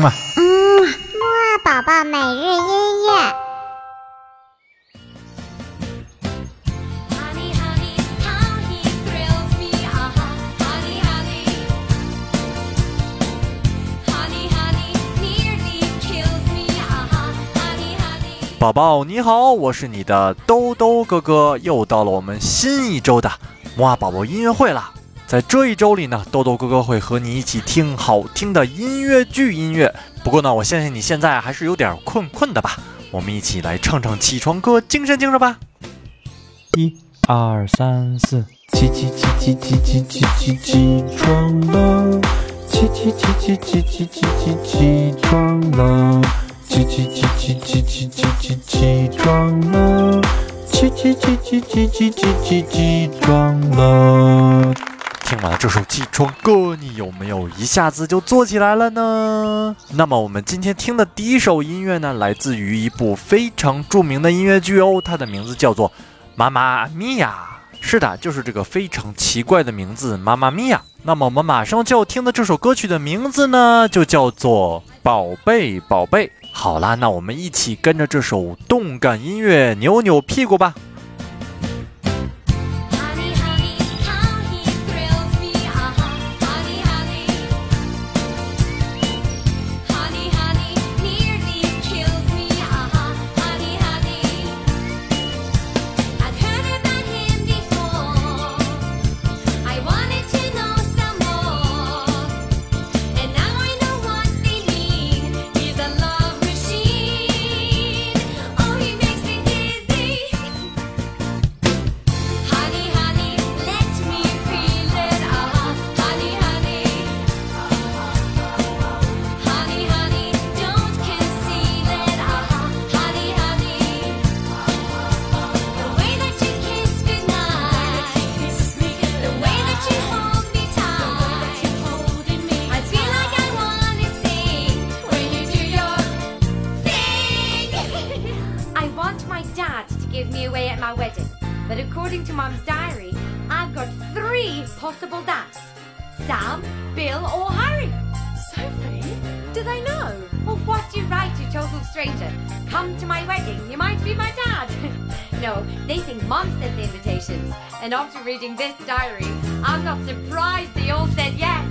嘛。嗯，木二宝宝每日音乐。宝宝你好，我是你的兜兜哥哥，又到了我们新一周的木二宝宝音乐会了。在这一周里呢，豆豆哥哥会和你一起听好听的音乐剧音乐。不过呢，我相信你现在还是有点困困的吧？我们一起来唱唱起床歌，精神精神吧！一、二、三、四，起起起起起起起起起床了！起起起起起起起起起床了！起起起起起起起起起床了！起起起起起起起起起床了！听完了这首起床歌，你有没有一下子就坐起来了呢？那么我们今天听的第一首音乐呢，来自于一部非常著名的音乐剧哦，它的名字叫做《妈妈咪呀》。是的，就是这个非常奇怪的名字《妈妈咪呀》。那么我们马上就要听的这首歌曲的名字呢，就叫做《宝贝宝贝》。好啦，那我们一起跟着这首动感音乐扭扭屁股吧。According to Mum's diary, I've got three possible dads Sam, Bill, or Harry. Sophie, do they know? Well, what do you write, you total stranger? Come to my wedding, you might be my dad. no, they think Mum sent the invitations. And after reading this diary, I'm not surprised they all said yes.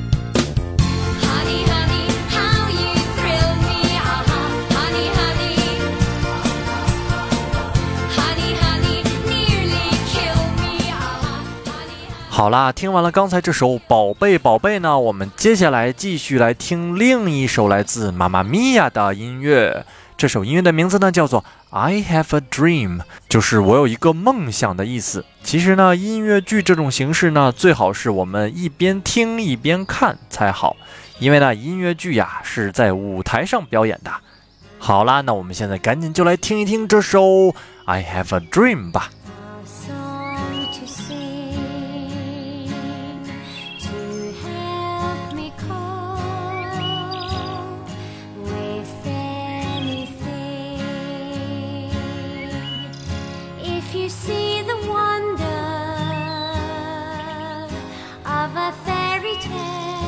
Honey, honey. 好啦，听完了刚才这首《宝贝宝贝》呢，我们接下来继续来听另一首来自《妈妈咪呀》的音乐。这首音乐的名字呢叫做《I Have a Dream》，就是我有一个梦想的意思。其实呢，音乐剧这种形式呢，最好是我们一边听一边看才好，因为呢，音乐剧呀是在舞台上表演的。好啦，那我们现在赶紧就来听一听这首《I Have a Dream》吧。of a fairy tale.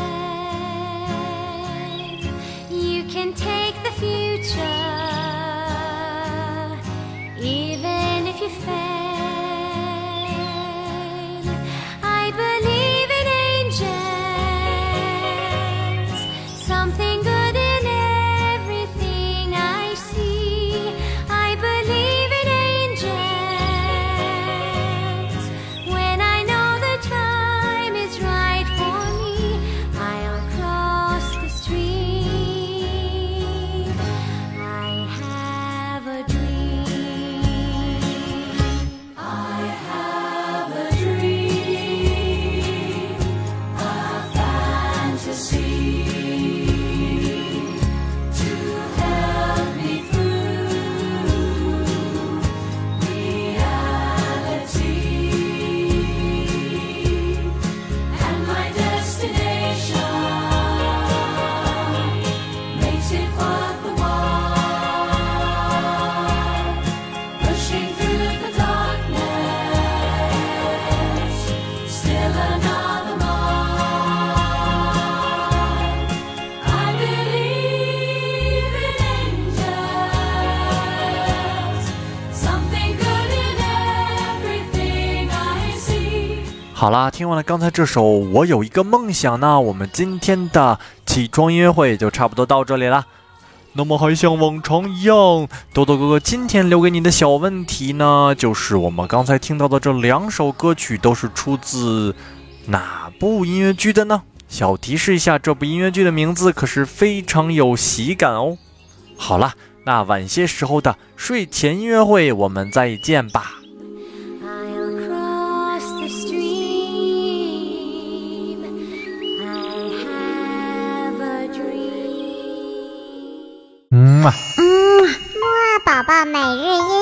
好啦，听完了刚才这首《我有一个梦想》呢，我们今天的起床音乐会就差不多到这里啦。那么还像往常一样，豆豆哥哥今天留给你的小问题呢，就是我们刚才听到的这两首歌曲都是出自哪部音乐剧的呢？小提示一下，这部音乐剧的名字可是非常有喜感哦。好了，那晚些时候的睡前音乐会，我们再见吧。宝宝每日一